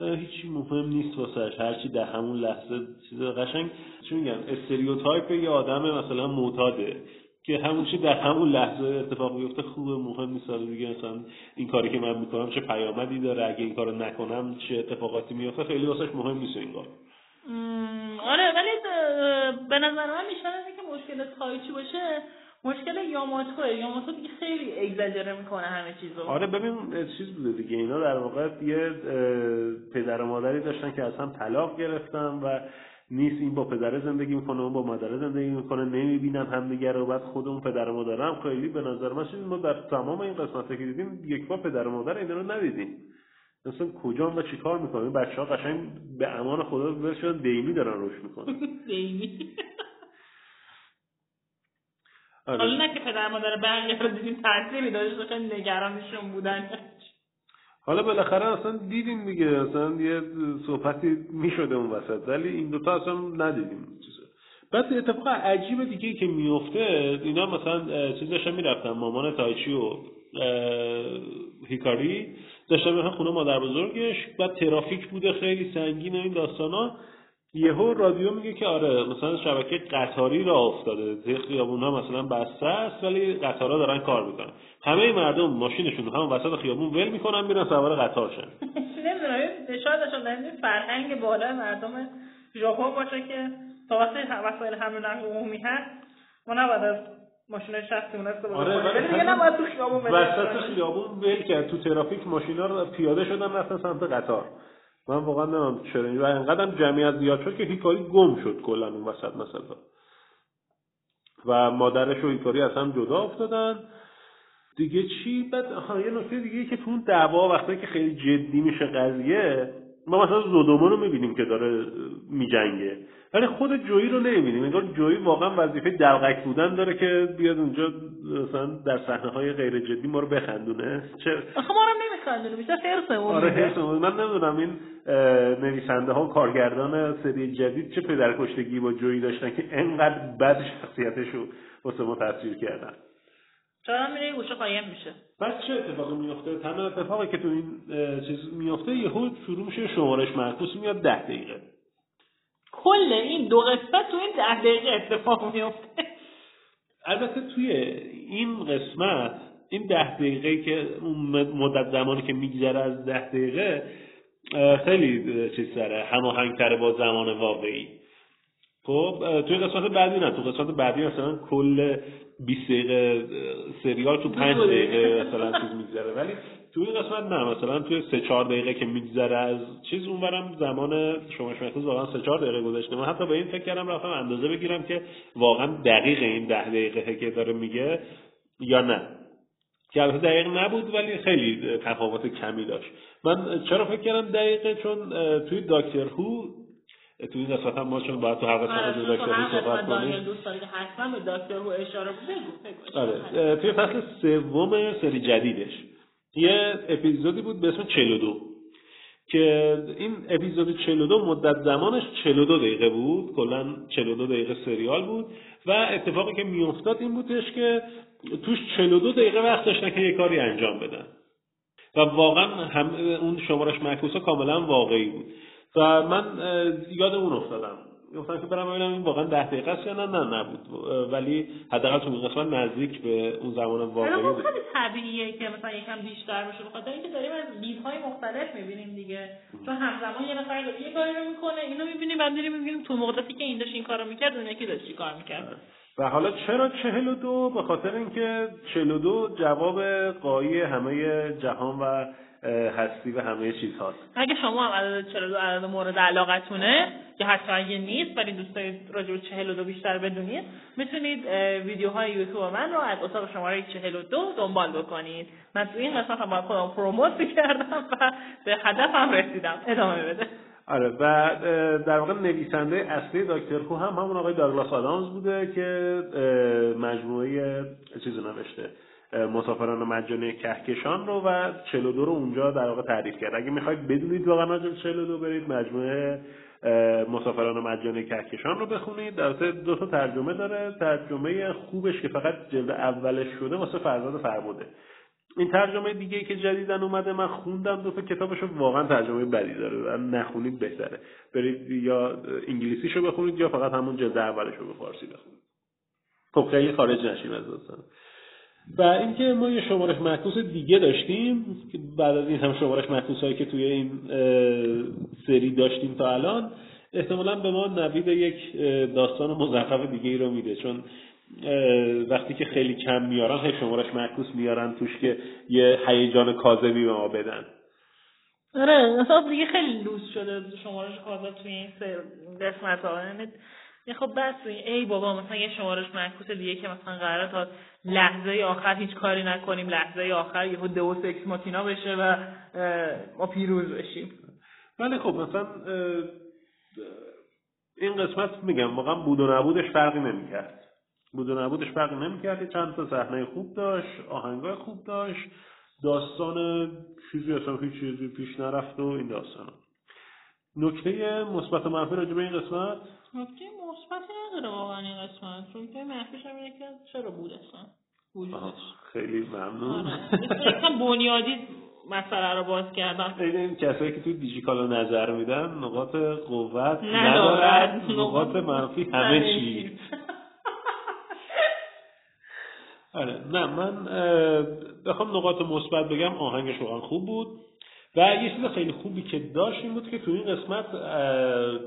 هیچی مهم نیست واسهش. هرچی در همون لحظه چیز قشنگ چی میگن؟ استریوتایپ یه آدم مثلا معتاده. که همون چی در همون لحظه اتفاق بیفته خوبه مهم نیست. دیگه مثلا این کاری که من می‌کنم چه پیامدی داره اگه این کارو نکنم چه اتفاقاتی میفته خیلی واسهش مهم نیست این کار.
آره ولی به نظر من بیشتر از اینکه مشکل تایچی باشه؟ مشکل یاماتوه. یاماتو دیگه خیلی اگزاجره می‌کنه همه چیزو.
آره ببین چیز بوده دیگه. اینا در واقع یه پدر و مادری داشتن که اصلا طلاق گرفتن و نیست این با پدره زندگی می‌کنه اون با مادره زندگی می‌کنه نمی‌بینن همدیگه رو. بعد خود اون پدر و مادر هم خیلی به نظر من ما در تمام این قسمت که دیدیم یک بار پدر و مادر اینا رو ندیدیم. مثلا کجا و چیکار می‌کنه؟ این بچه ها قشنگ به امان خدا شدن دیمی دارن روش می‌کنن.
دیمی
آره.
حالا نه که پدر مادر بقیه رو دیدیم تأثیری داشت نگرانشون بودن.
حالا بالاخره اصلا دیدیم دیگه اصلا یه صحبتی می‌شده اون وسط ولی این دوتا اصلا ندیدیم. بعد اتفاق عجیب دیگه که میفته اینا مثلا چیز داشتن می‌رفتن مامان تایچی و هیکاری داشتن می‌رفتن خونه مادر بزرگش بعد ترافیک بوده خیلی سنگین و این داستانا یهو رادیو میگه که آره مثلا شبکه قطاری را افتاده توی خیابون ها مثلا بسته است ولی قطارها دارن کار می‌کنن. همه مردم ماشینشون همون وسط خیابون ول می‌کنن میرن سوار قطار شن.
نمی‌دونم شاید فرهنگ بالا مردم ژاپن باشه که تا وقتی وسایل حمل و نقل عمومی هست ما نباید از ماشین شخصی اون استفاده
آره، ولی
دیگه نباید تو خیابون
وسط. خیابون ول کرد تو ترافیک ماشینا رو پیاده شدن رفتن سمت قطار. من واقعا نمی‌دونم چرا. و انقدر جمعیت زیاد شد که هیکاری گم شد کلا اون وسط مثلا. و مادرش و هیکاری از هم جدا افتادن. دیگه چی؟ بعد آها یه نکته دیگه که تو اون دعوا وقتی که خیلی جدی میشه قضیه ما مثلا زودومو رو می‌بینیم که داره میجنگه. ولی خود جویی رو نمی‌بینیم. انگار جویی واقعا وظیفه دلقک بودن داره که بیاد اونجا مثلا در صحنه های غیر جدی ما رو بخندونه. چه
آخه ما رو نمیخندونه بیشتر خرسمون
آره. حرص من نمی‌دونم این نویسنده ها و کارگردان سری جدید چه پدرکشتگی با جویی داشتن که انقدر بد شخصیتش رو واسه ما تصویر کردن.
چرا میره گوشه قایم میشه.
بعد چه اتفاقی میفته تنها اتفاقی که تو این چیز میفته یهو شروع میشه شمارش معکوس میاد ده دقیقه.
کل این دو قسمت تو این ده دقیقه اتفاق میفته
البته توی این قسمت این ده دقیقه که اون مدت زمانی که میگذره از ده دقیقه خیلی چیز داره هماهنگتره با زمان واقعی. خب توی قسمت بعدی نه تو قسمت بعدی مثلا کل 20 دقیقه سریال تو 5
دو دقیقه.
دقیقه مثلا چیز میگذره. ولی توی این قسمت نه مثلا توی 3 4 دقیقه که میگذره از چیز اونورم زمان شما شمکوز واقعا 3 4 دقیقه گذاشته من حتی به این فکر کردم رفتم اندازه بگیرم که واقعا دقیق این 10 دقیقه که داره میگه یا نه. که البته دقیق نبود ولی خیلی تفاوت کمی داشت. من چرا فکر کردم دقیقه؟ چون توی داکتر هو توی این قسمت هم ما چون باید تو هر قسمت
تو هر
هو صحبت کنیم
دکتر رو اشاره بگو
آره توی فصل سوم سری جدیدش. یه اپیزودی بود به اسم 42 که این اپیزود 42 مدت زمانش 42 دقیقه بود کلا 42 دقیقه سریال بود و اتفاقی که میافتاد این بودش که توش 42 دقیقه وقت داشتن که یه کاری انجام بدن. و واقعا هم اون شمارش معکوسا کاملا واقعی بود. و من یاد اون افتادم. گفتم که برم ببینم این واقعا ده دقیقه است یا نه؟ نه نبود. ولی حداقل تو این قسمت نزدیک به اون زمان واقعی بود.
خیلی طبیعیه که مثلا یکم بیشتر بشه بخاطر اینکه داریم از دیدهای مختلف می‌بینیم دیگه. چون همزمان یه نفر یه کاری رو می‌کنه اینو می‌بینیم بعد میریم می‌بینیم تو مدتی که این داشت این کارو می‌کرد اون یکی داشت چی کار می‌کرد.
و حالا چرا 42 به خاطر اینکه 42 جواب قایی همه جهان و هستی و همه چیز هاست
اگه شما هم عدد 42 عدد مورد علاقتونه که حتی اگه نیست ولی دوست دارید راجع به 42 بیشتر بدونید می‌تونید ویدیوهای یوتیوب من رو از اتاق شماره 42 دنبال بکنید. من تو این قسمت هم خودم پروموت کردم و به هدفم رسیدم. ادامه بده.
آره و در واقع نویسنده اصلی دکتر هو هم همون آقای داگلاس آدامز بوده که مجموعه چیز رو نوشته. مسافران مجانی کهکشان رو و 42 رو اونجا در واقع تعریف کرد. اگه می‌خواید بدونید واقعا راجع به 42 برید مجموعه مسافران مجانی کهکشان رو بخونید. البته دو تا ترجمه داره. ترجمه خوبش که فقط جلد اولش شده واسه فرزاد فرموده. این ترجمه دیگه که جدیدن اومده من خوندم دو تا کتابشو واقعا ترجمه بدی داره و نخونید بهتره. برید یا انگلیسیشو بخونید یا فقط همون جلد اولشو به فارسی بخونید. خب خیلی خارج نشیم از داستان. و اینکه ما یه شمارش معکوس دیگه داشتیم که بعد از این هم شمارش معکوس هایی که توی این سری داشتیم تا الان احتمالا به ما نوید یک داستان مزخرف دیگه ای رو میده. چون وقتی که خیلی کم میارن هی شمارش معکوس میارن توش که یه هیجان کاذبی به ما بدن.
آره اصلا دیگه خیلی لوس شده شمارش کاذب توی این سر قسمت ها یعنی خب بس ای بابا مثلا یه شمارش معکوس دیگه که مثلا قراره تا لحظه آخر هیچ کاری نکنیم لحظه آخر یهو دوس اکس ماکینا بشه و ما پیروز بشیم.
ولی خب مثلا این قسمت میگم واقعا بود و نبودش فرقی نمی‌کرد. بود و نبودش فرقی نمی‌کرد. یه چند تا صحنه خوب داشت آهنگای خوب داشت داستان چیزی اصلا هیچ چیزی پیش نرفت و این داستان نکته مثبت و منفی راجع به این قسمت؟
نکته مثبتی نداره واقعا این قسمت. نکته منفیش هم اینه که چرا بود اصلا؟ وجودش.
خیلی ممنون.
آره. یکم بنیادی مسئله رو باز کردم
این کسایی که توی دیجیکالا نظر میدن نقاط قوت
ندارد.
نقاط منفی همه چی. آره. نه من بخوام نقاط مثبت بگم. آهنگش واقعا خوب بود. و یه چیز خیلی خوبی که داشت این بود که تو این قسمت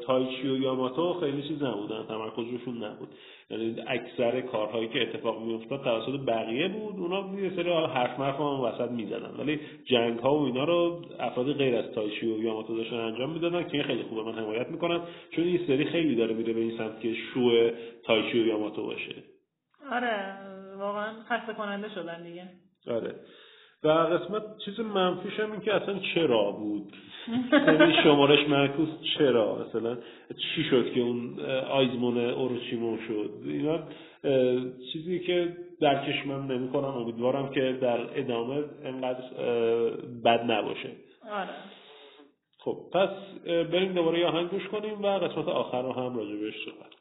تایچی و یاماتو خیلی چیز نبودن تمرکزشون نبود. یعنی اکثر کارهایی که اتفاق میافتاد توسط بقیه بود اونا یه سری حرف مرف هم وسط می‌زدن. ولی جنگ ها و اینا رو افرادی غیر از تایچی و یاماتو داشتن انجام می‌دادن که خیلی خوبه من حمایت می‌کنم چون این سری خیلی داره میره به این سمت که شو تایچی و یاماتو باشه.
آره واقعا خسته کننده شدن دیگه.
آره. و قسمت چیز منفیش هم این که اصلا چرا بود؟ یعنی شمارش معکوس چرا مثلا؟ چی شد که اون آیزمون اوروچیمو شد؟ اینا چیزی که درکش من نمی کنم امیدوارم که در ادامه انقدر بد نباشه.
آره.
خب پس بریم دوباره یه آهنگ گوش کنیم و قسمت آخر رو هم راجع بهش صحبت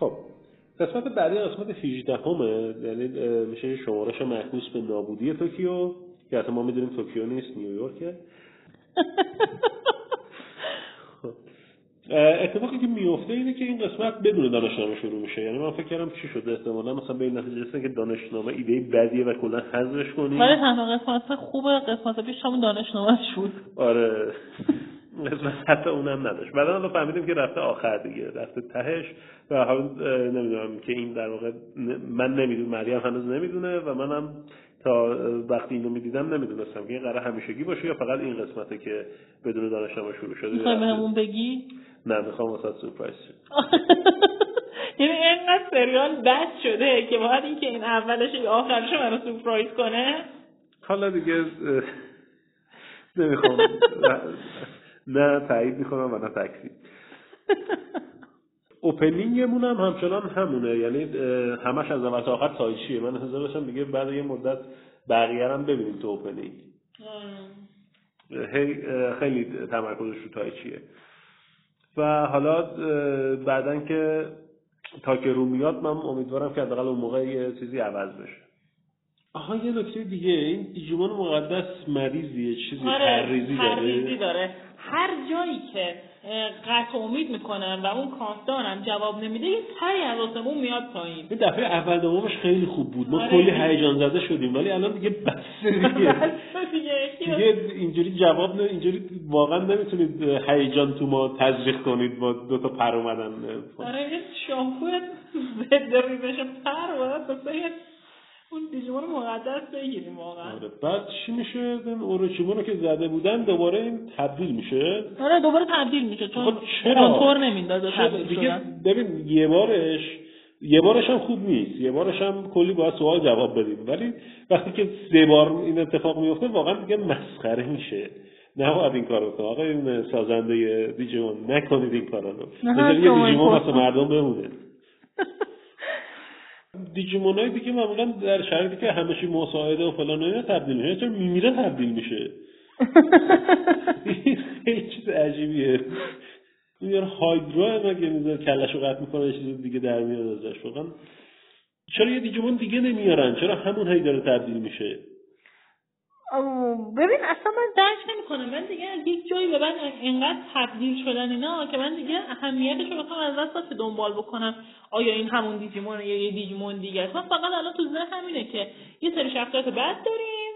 خب قسمت بعدی قسمت 18 همه یعنی میشه شمارش معکوس به نابودی توکیو که اصلا ما می‌دونیم توکیو نیست نیویورکه. خب. اتفاقی که میفته اینه که این قسمت بدون دانشنامه شروع میشه. یعنی من فکر کردم چی شده احتمالا مثلا به این نتیجه رسیدن که دانشنامه ایده بدیه و کلا حذفش کنیم.
ولی تنها قسمت خوب قسمت پیش همون دانشنامه بود
آره. قسمت حتی اونم نداشت. بعدا حالا فهمیدیم که رفته آخر دیگه رفته تهش و حالا نمی‌دونم که این در واقع من نمی‌دونم مریم هنوز نمی‌دونه و منم تا وقتی اینو می‌دیدم نمی‌دونستم که این قرار همیشگی باشه یا فقط این قسمته که بدون دانشنامه شروع شده.
می‌خوای بهمون بگی؟
نه می‌خوام واسه سورپرایز
یعنی اینقدر سریال بد شده که باید اینکه این اولش یا آخرش منو سورپرایز کنه؟
حالا دیگه نمی‌خوام. نه تایید می‌کنم و نه تکذیب اوپنینگمون هم همچنان همونه. یعنی همش از اول تا آخر تایچیه من انتظار داشتم دیگه بعد یه مدت بقیه هم ببینیم تو اوپنینگ هی خیلی تمرکزش رو تایچیه و حالا بعدا که تا که رو میاد من امیدوارم که حداقل اون موقع یه چیزی عوض بشه. آها یه نکته دیگه این دیجیمون مقدس مریضیه چیزی
آره
داره.
داره. هر جایی که قطع امید می‌کنن و اون کانتدارم جواب نمیده یه تایی از آسمون میاد پایین.
این دفعه اول دومش خیلی خوب بود. ما
آره.
کلی هیجان زده شدیم ولی الان دیگه بسه دیگه. دیگه اینجوری جواب نه اینجوری واقعا نمی‌تونید هیجان تو ما تزریق کنید با دو تا پر اومدن
آره یه شامپو ضد ریزش پر باید اون دیجیمون مقدس بگیریم واقعا.
آره بعد چی میشه؟ این اوروچیمون که زده بودن دوباره این تبدیل میشه.
آره دوباره تبدیل میشه. چون
خب چرا؟
کنتور نمیندازه تبدیل
دیگه ببین یه بارش یه بارش هم خوب نیست. یه بارش هم کلی باید سوال جواب بدیم. ولی وقتی که سه بار این اتفاق میفته واقعا دیگه مسخره میشه. نباید این کارو کنه. آقا این سازنده دیجیمون نکنید این کارا رو. بذارید یه دیجیمون واسه مردم بمونه. دیجیمون های دیگه معمولا در شرایطی که همشی مساعده و فلان اینا تبدیل میشه چون میمیره تبدیل میشه. خیلی چیز عجیبیه. این یار هایدرو مگه می‌ذاره کلشو قطع می‌کنه چیز دیگه در میاد ازش. واقعا چرا یه دیجیمون دیگه نمیارن؟ چرا همون هی داره تبدیل میشه؟
ببین اصلا من درک نمی‌کنم. من دیگه یک جایی به بعد انقدر تبدیل شدن اینا که من دیگه اهمیتش رو بخوام از دست که دنبال بکنم. آیا این همون دیجیمون یا یه دیجیمون دیگه؟ است فقط الان تو ذهن همینه که یه سری شخصیت بد داریم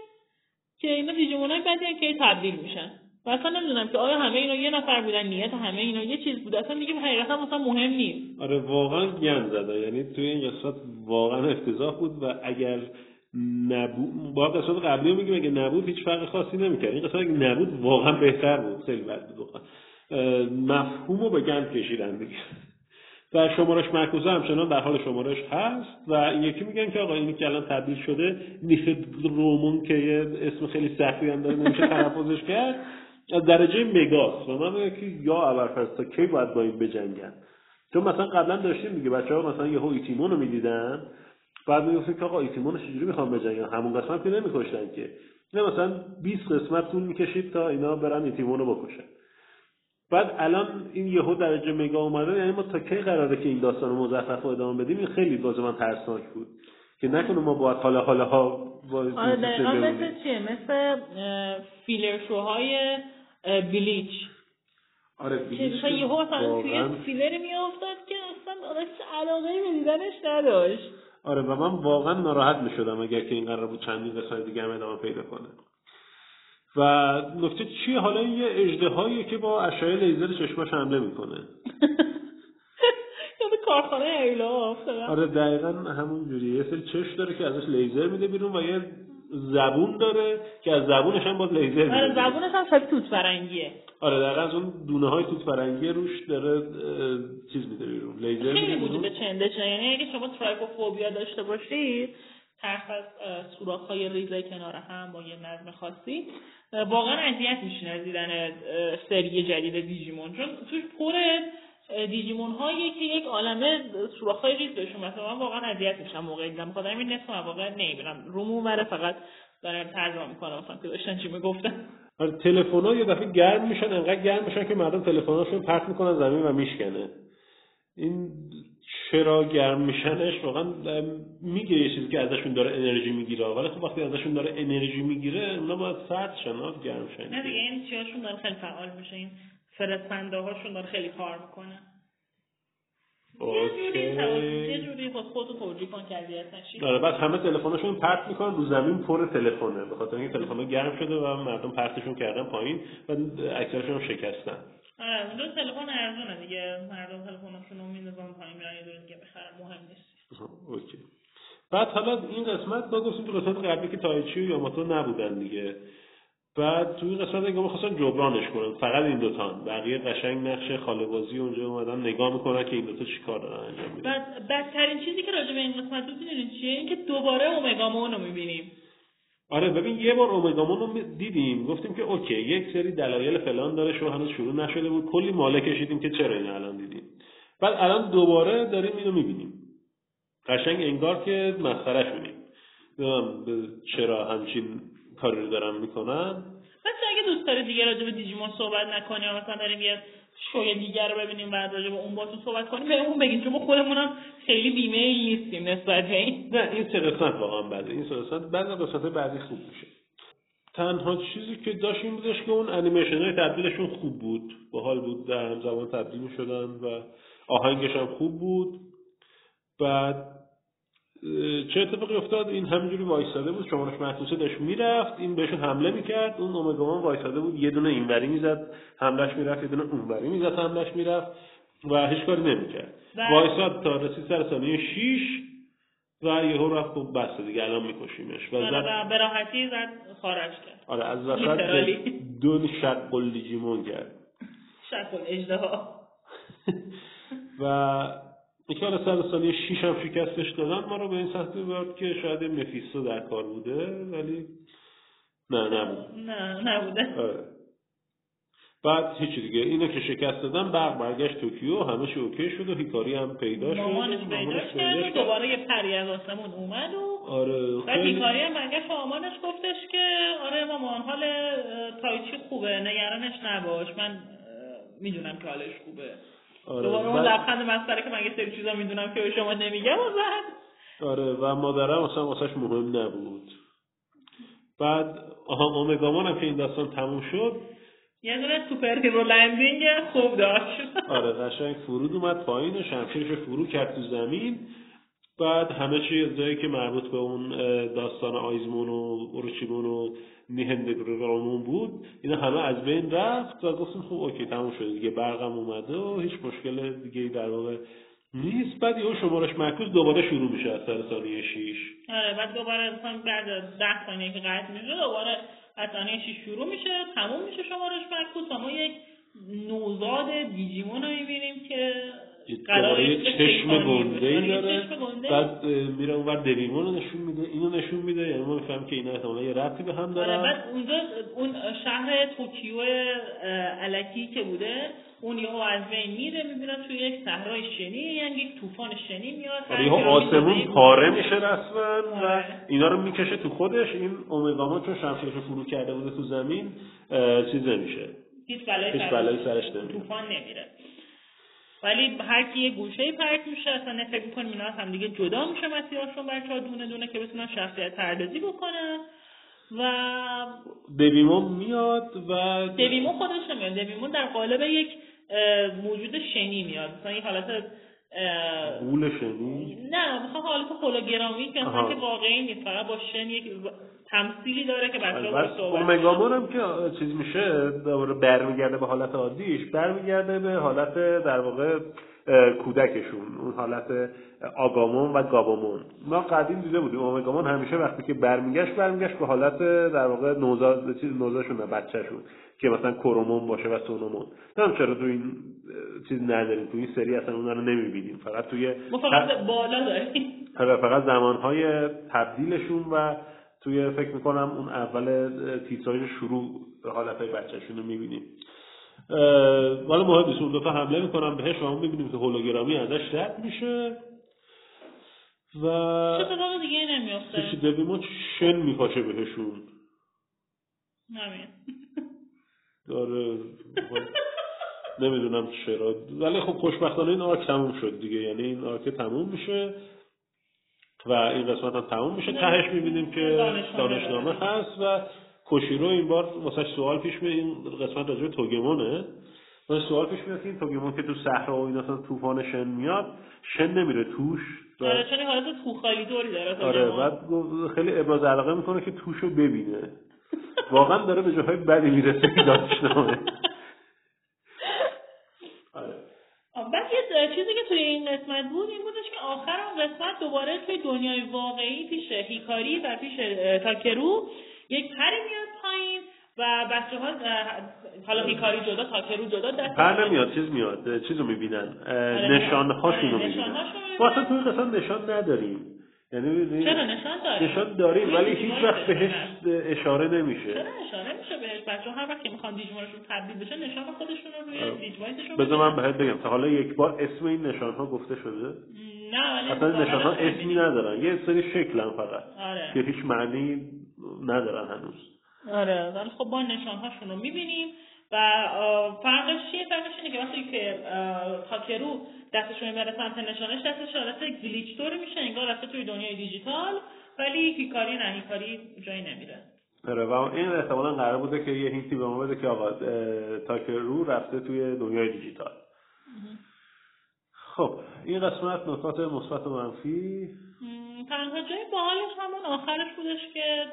که اینا دیجیمون های بدی که تبدیل میشن. و اصلا نمی‌دونم که آیا همه اینا یه نفر بودن نیت همه اینا یه چیز بود اصلا دیگه حقیقتا مثلا مهم نیست.
آره واقعا گند زده یعنی توی این قسمت واقعا افتضاح بود و اگر نبود با قسمت قبلی میگیم اگه نبود هیچ فرق خاصی نمی‌کرد. این قسمت اگه نبود واقعا بهتر بود. خیلی بد بود مفهوم رو به گند کشیدن دیگه. و شمارش مرکوزه همچنان در حال شمارش هست. و این یکی میگن که آقا اینی که الان تبدیل شده نیفت رومون که یه اسم خیلی سختی هم داره نمیشه تلفظش کرد. از درجه مگاس. و من که یا ابرفرست تا کی باید با این بجنگن؟ چون مثلا قبلا داشتیم دیگه بچه ها مثلا یهو ایتیمون رو می‌دیدن. بعد می‌گفتیم که آقا ایتیمون چجوری می‌خوام بجنگن؟ همون قسمت که نمیکشتن که. نه مثلا 20 قسمت طول می‌کشید تا اینا برن ایتیمون رو بکشن. بعد الان این یهو درجه مگا اومده یعنی ما تا کی قراره که این داستان مزخرف رو ادامه بدیم؟ این خیلی باز من ترسناک بود که نکنه ما باید حالا حالا ها
آره دقیقا مثل چیه؟ مثل فیلر شوهای بلیچ
آره
بلیچ یهو مثلا توی فیلر میافتاد که اصلا آدم علاقه به دیدنش نداشت.
آره و من واقعا ناراحت می شدم اگر که این قرار بود چندین قسمت دیگه هم ادامه پیدا کنه. و نکته چیه؟ حالا این یه اجدهاییه که با اشعه لیزر چشماش حمله می‌کنه.
یاد کارخانه ایلا
آره دقیقا همون جوریه. یه سری چشم داره که ازش لیزر میده بیرون و یه زبون داره که از زبونش هم باید لیزر میده
آره زبونش هم شبیه توت فرنگیه.
آره دقیقا از اون دونه های توت فرنگی روش داره چیز میده بیرون لیزر
خیلی وجود چنده چنده. یعنی اگه شما ترایکوفوبیا داشته باشید ترس از سوراخ های ریزه کنار هم با یه نظم خاصی واقعا اذیت میشین از دیدن سری جدید دیجیمون. چون توش پر دیجیمون هایی که یک عالمه سوراخ های ریز داشتون مثلا من واقعا اذیت میشم موقع دیدم. بخاطر این نصف مواقع نمی‌بینم. رومو بره فقط دارم ترجمه می‌کنم. مثلا که داشتن چی می‌گفتن؟
آره تلفن ها یه دفعه گرم میشن انقدر گرم میشن که مردم تلفن‌هاشون پرت می‌کنن زمین و میشکنه. این چرا گرم میشنش؟ واقعا میگه یه چیزی که ازشون داره انرژی می‌گیره. ولی خب وقتی ازشون داره انرژی می‌گیره اونا باید سرد شن گرم شن.
نه دیگه این چیاشون داره خیلی فعال میشه. این فرستنده هاشون داره خیلی کار می‌کنه. یه جوری خود خودتو توجیه کن که
آره بعد همه تلفنشون پرت می‌کنن رو زمین پر تلفنه به خاطر اینکه تلفن گرم شده و مردم پرتشون کردن پایین و اکثرشون هم شکستن.
آره اونجا تلفن ارزونه دیگه. مردم تلفنشون رو میندازن پایین میرن یه دیگه بخرن مهم نیست.
اوکی. بعد حالا این قسمت ما گفتیم تو قسمت قبلی که تایچی و یاماتو نبودن دیگه. بعد تو این قسمت نگاه می‌خواستن جبرانش کنن. فقط این دوتان بقیه قشنگ نقش خاله بازی اونجا اومدن نگاه می‌کنن که این دوتا چیکار دارن انجام میدن.
بعد بدترین چیزی که راجع به این قسمت بود چیه اینکه دوباره اومگامون رو می‌بینیم.
آره ببین یه بار اومگامون رو دیدیم. گفتیم که اوکی یک سری دلایل فلان داره شو هنوز شروع نشده بود. کلی ماله کشیدیم که چرا اینو الان دیدیم. بعد الان دوباره داریم اینو می‌بینیم. قشنگ انگار که نمی‌دونم به- چرا همچین کاری رو دارن می‌کنن.
بچه اگه دوست داره دیگه راجع به دیجیمون صحبت نکنیم یا مثلا داریم یه شوی دیگر رو ببینیم بعد راجع به اون باتون صحبت کنیم بهمون بگین چون ما خودمونم خیلی بیمه نیستیم نسبت به این.
نه این سه قسمت واقعا بده. این سه قسمت بعد قسمت بعدی خوب میشه. تنها چیزی که داشت این بودش که اون انیمیشن های تبدیلشون خوب بود. باحال بود در هم زمان تبدیل شدن و آهنگش هم خوب بود. بعد چه اتفاقی افتاد؟ این همینجوری وایساده بود شمارش محسوسه داشت می‌رفت این بهشون حمله می‌کرد. اون اومگامان وایساده بود یه دونه اینوری می‌زد حملش می‌رفت یه دونه اونوری می‌زد حملش می‌رفت و هیچ کاری نمی‌کرد.
و-
وایساد تا رسید سر ثانیه 6 و یهو رفت خب بسته دیگه الان میکشیمش. و
آره،
زد.
و به راحتی زد خارج کرد.
آره از وسط. دو شق دیجیمون کرد.
شکل اژدها
و حالا سر ثانیه 6 هم شکستش دادن ما رو به این سطح برد که شاید مفیستو در کار بوده ولی نه نبود.
نه نبوده.
آره. بعد هیچی دیگه. اینو که شکست دادن برق برگشت توکیو همه چی اوکی شد و هیکاری هم پیدا شد.
مامانش پیدا کرد. دوباره یه پری از آسمون اومد و
آره
بعد هیکاری هم برگشت به مامانش گفتش که آره مامان حال تایچی خوبه نگرانش نباش. من می‌دونم که حالش خوبه.
آره.
دوباره اون لبخند مسخره که من یه سری چیزا می‌دونم که به شما نمیگم و زد
آره و مادرم اصلا واسش مهم نبود. بعد آها اومگامان هم که این داستان تموم شد.
یه دونه superhero landing خوب داشت.
آره قشنگ فرود اومد پایین و شمشیرش فرو کرد تو زمین. بعد همه چی جایی که مربوط به اون داستان آیزمون و اوروچیمون و نیهندگرامون بود اینا همه از بین رفت و گفتیم خب اوکی تموم شده دیگه برقم اومده و هیچ مشکل دیگه در واقع نیست. بعد یهو شمارش معکوس دوباره شروع میشه از سر ثانیه 6
آره بعد دوباره مثلا بعد از ده ثانیه که قطع میشه دوباره از ثانیه شیش شروع میشه تموم میشه شمارش معکوس. و ما یک نوزاد دیجیمون رو می‌بینیم که
دوباره یه چشم گنده. ای داره. بعد میره اونور دویمون رو نشون میده اینو نشون میده یعنی ما می‌فهمیم که اینا احتمالا یه ربطی به هم
آره
دارن
بعد اونجا اون شهر توکیو علکی که بوده اون یهو از بین میره می‌بینن توی یک صحرای شنی یعنی یک طوفان شنی میاد
آره یهو آسمون پاره میشه رسما و
آره.
اینا رو می‌کشه تو خودش این اومگاما چون شمشیرش رو فرو کرده بوده تو زمین اه، چیز نمیشه
هیچ بلایی
سرش نمیاد.
طوفان نمیره ولی هر کی یه گوشه پرت میشه اصلا فکر می‌کنیم اینا از هم دیگه جدا میشه مسیرشون بچه ها دونه دونه که بتونن شخصیت پردازی بکنن. و
دویمون میاد و
دویمون خودش نمیاد دویمون در قالب یک موجود شنی میاد. مثلا یک حالت
غول شنی
نه مثلا حالت هولوگرامی که اصلا. که واقعی نیست فقط با شن یک تمثیلی داره که بچه ها
بعد
باش صحبت
اومگامون هم که چیز میشه دوباره برمیگرده به حالت عادیش برمیگرده به حالت در واقع کودکشون اون حالت آگامون و گابامون. ما قدیم دیده بودیم اومگامون همیشه وقتی که برمیگشت برمیگشت به حالت در واقع نوزاد چیز نوزاشون نه بچهشون که مثلا کرومون باشه و سونومون. نمی‌دونم چرا تو این چیز نداریم تو این سری اصلا اونا رو نمی‌بینیم. فقط توی
فقط بالا داریم.
آره فقط زمانهای تبدیلشون و توی فکر می‌کنم اون اول تیتراژ شروع به حالتهای بچهشون رو می‌بینیم. حالا مهم نیست اون دوتا حمله می‌کنم بهش و اون می‌بینیم که هولوگرامی ازش رد میشه. و
چه دیگه نمیافته؟
چیزی دویمون شن میپاشه بهشون.
همین.
داره نمی‌دونم چرا ولی خب خوشبختانه این آرک تموم شد دیگه یعنی این آرک تموم میشه و این قسمت هم تموم میشه. تهش می‌بینیم که
دانشنامه
هست و کوشیرو این بار واسه سوال پیش میاد این قسمت راجع به توگمونه. و سوال پیش میاد که این توگمون که تو صحرا و این اصلا طوفان شن میاد شن نمیره توش؟ و
آره چون حالت توخالی دوری داره
آره. بعد خیلی ابراز علاقه می‌کنه که توشو ببینه. واقعا داره به جاهای بدی می‌رسه دانشنامه. آره.
بعد یه چیزی که توی این قسمت بود این بودش که آخر اون قسمت دوباره توی دنیای واقعی پیش هیکاری و پیش تاکرو یک پری میاد پایین و بچه ها حالا هیکاری جدا تاکرو جدا دست
پر نمیاد چیز میاد چیز رو می‌بینن. نشانهاشون رو می‌بینن. اصلا توی قسمت نشان نداریم. یعنی؟
چرا؟ نشان داره
نشان داریم ولی هیچ وقت
بهش
اشاره نمیشه.
چرا اشاره میشه بهش؟ بچه هر وقت که می‌خوان دیجیمونشون تبدیل بشه نشان خودشون رو روی. دیجیمایتشون
بذار من بهت بگم تا حالا یک بار اسم این نشان ها گفته شده؟
نه ولی
اصلا نشان ها اسمی ندارن. یه سری شکلن فقط.
آره.
که هیچ معنی ندارن هنوز.
آره ولی خب ما نشان هاشون رو می‌بینیم و فرقش چیه؟ فرقش اینه که وقتی که آه، تاکرو دستش می‌بره سمت نشانش دستش حالت گلیچ طوری میشه انگار رفته توی دنیای دیجیتال ولی هیکاری نه هیکاری جایی نمیره.
آره و این احتمالا قرار بوده که یه هینتی به ما بده که آقا تاکرو رفته توی دنیای دیجیتال. خب این قسمت نکات مثبت و منفی
تنها جای باحالش همون آخرش بودش که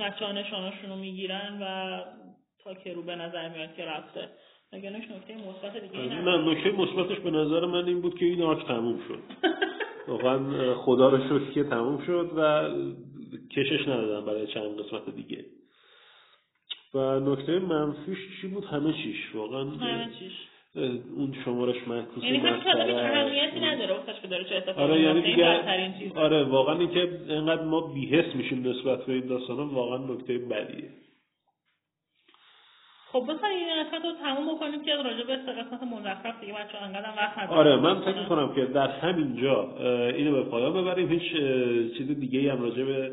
بچه ها نشاناشون رو می‌گیرن و تاکرو به نظر میاد که رفته. مگر نکته مثبت دیگه.
نه نکته مثبتش به نظر من این بود که این آرک تموم شد. واقعا خدا رو شکر که تموم شد و کشش ندادن برای چند قسمت دیگه. و نکته منفیش چی بود؟ همه چیش. واقعا
همه چیش.
اون شمارش معکوس
یعنی
مسخره
اهمیتی. نداره که داره چه اتفاقی
آره یعنی دیگه. آره واقعا اینکه اینقدر ما بیهس میشیم نسبت به این داستانا واقعا نکته بدیه
خب بخواهی این قسمت رو تموم بکنیم که راجع به سه قسمت مزخرف دیگه بچه انقدر وقت.
آره من فکر می‌کنم که در همین جا اینو به پایان ببریم هیچ چیز دیگه ای هم راجع به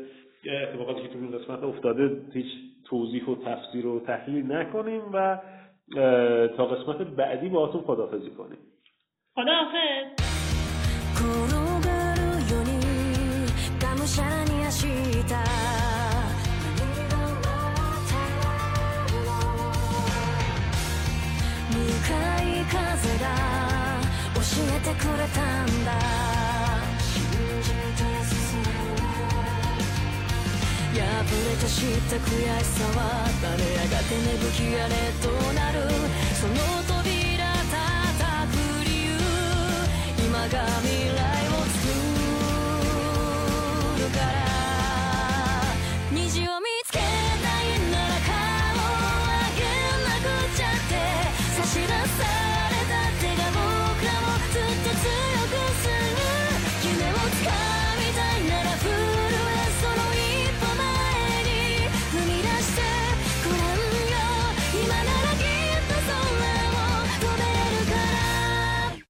اتفاقاتی که تو این قسمت افتاده هیچ توضیح و تفسیر و تحلیل نکنیم و تا قسمت بعدی باهاتون خدافزی کنیم
خدا حافظ
転がるようにがむしゃらに明日向かい風が教えてくれたんだ 破れて知った悔しさは誰やがて芽吹き荒れとなる。その扉叩く理由。今が未来。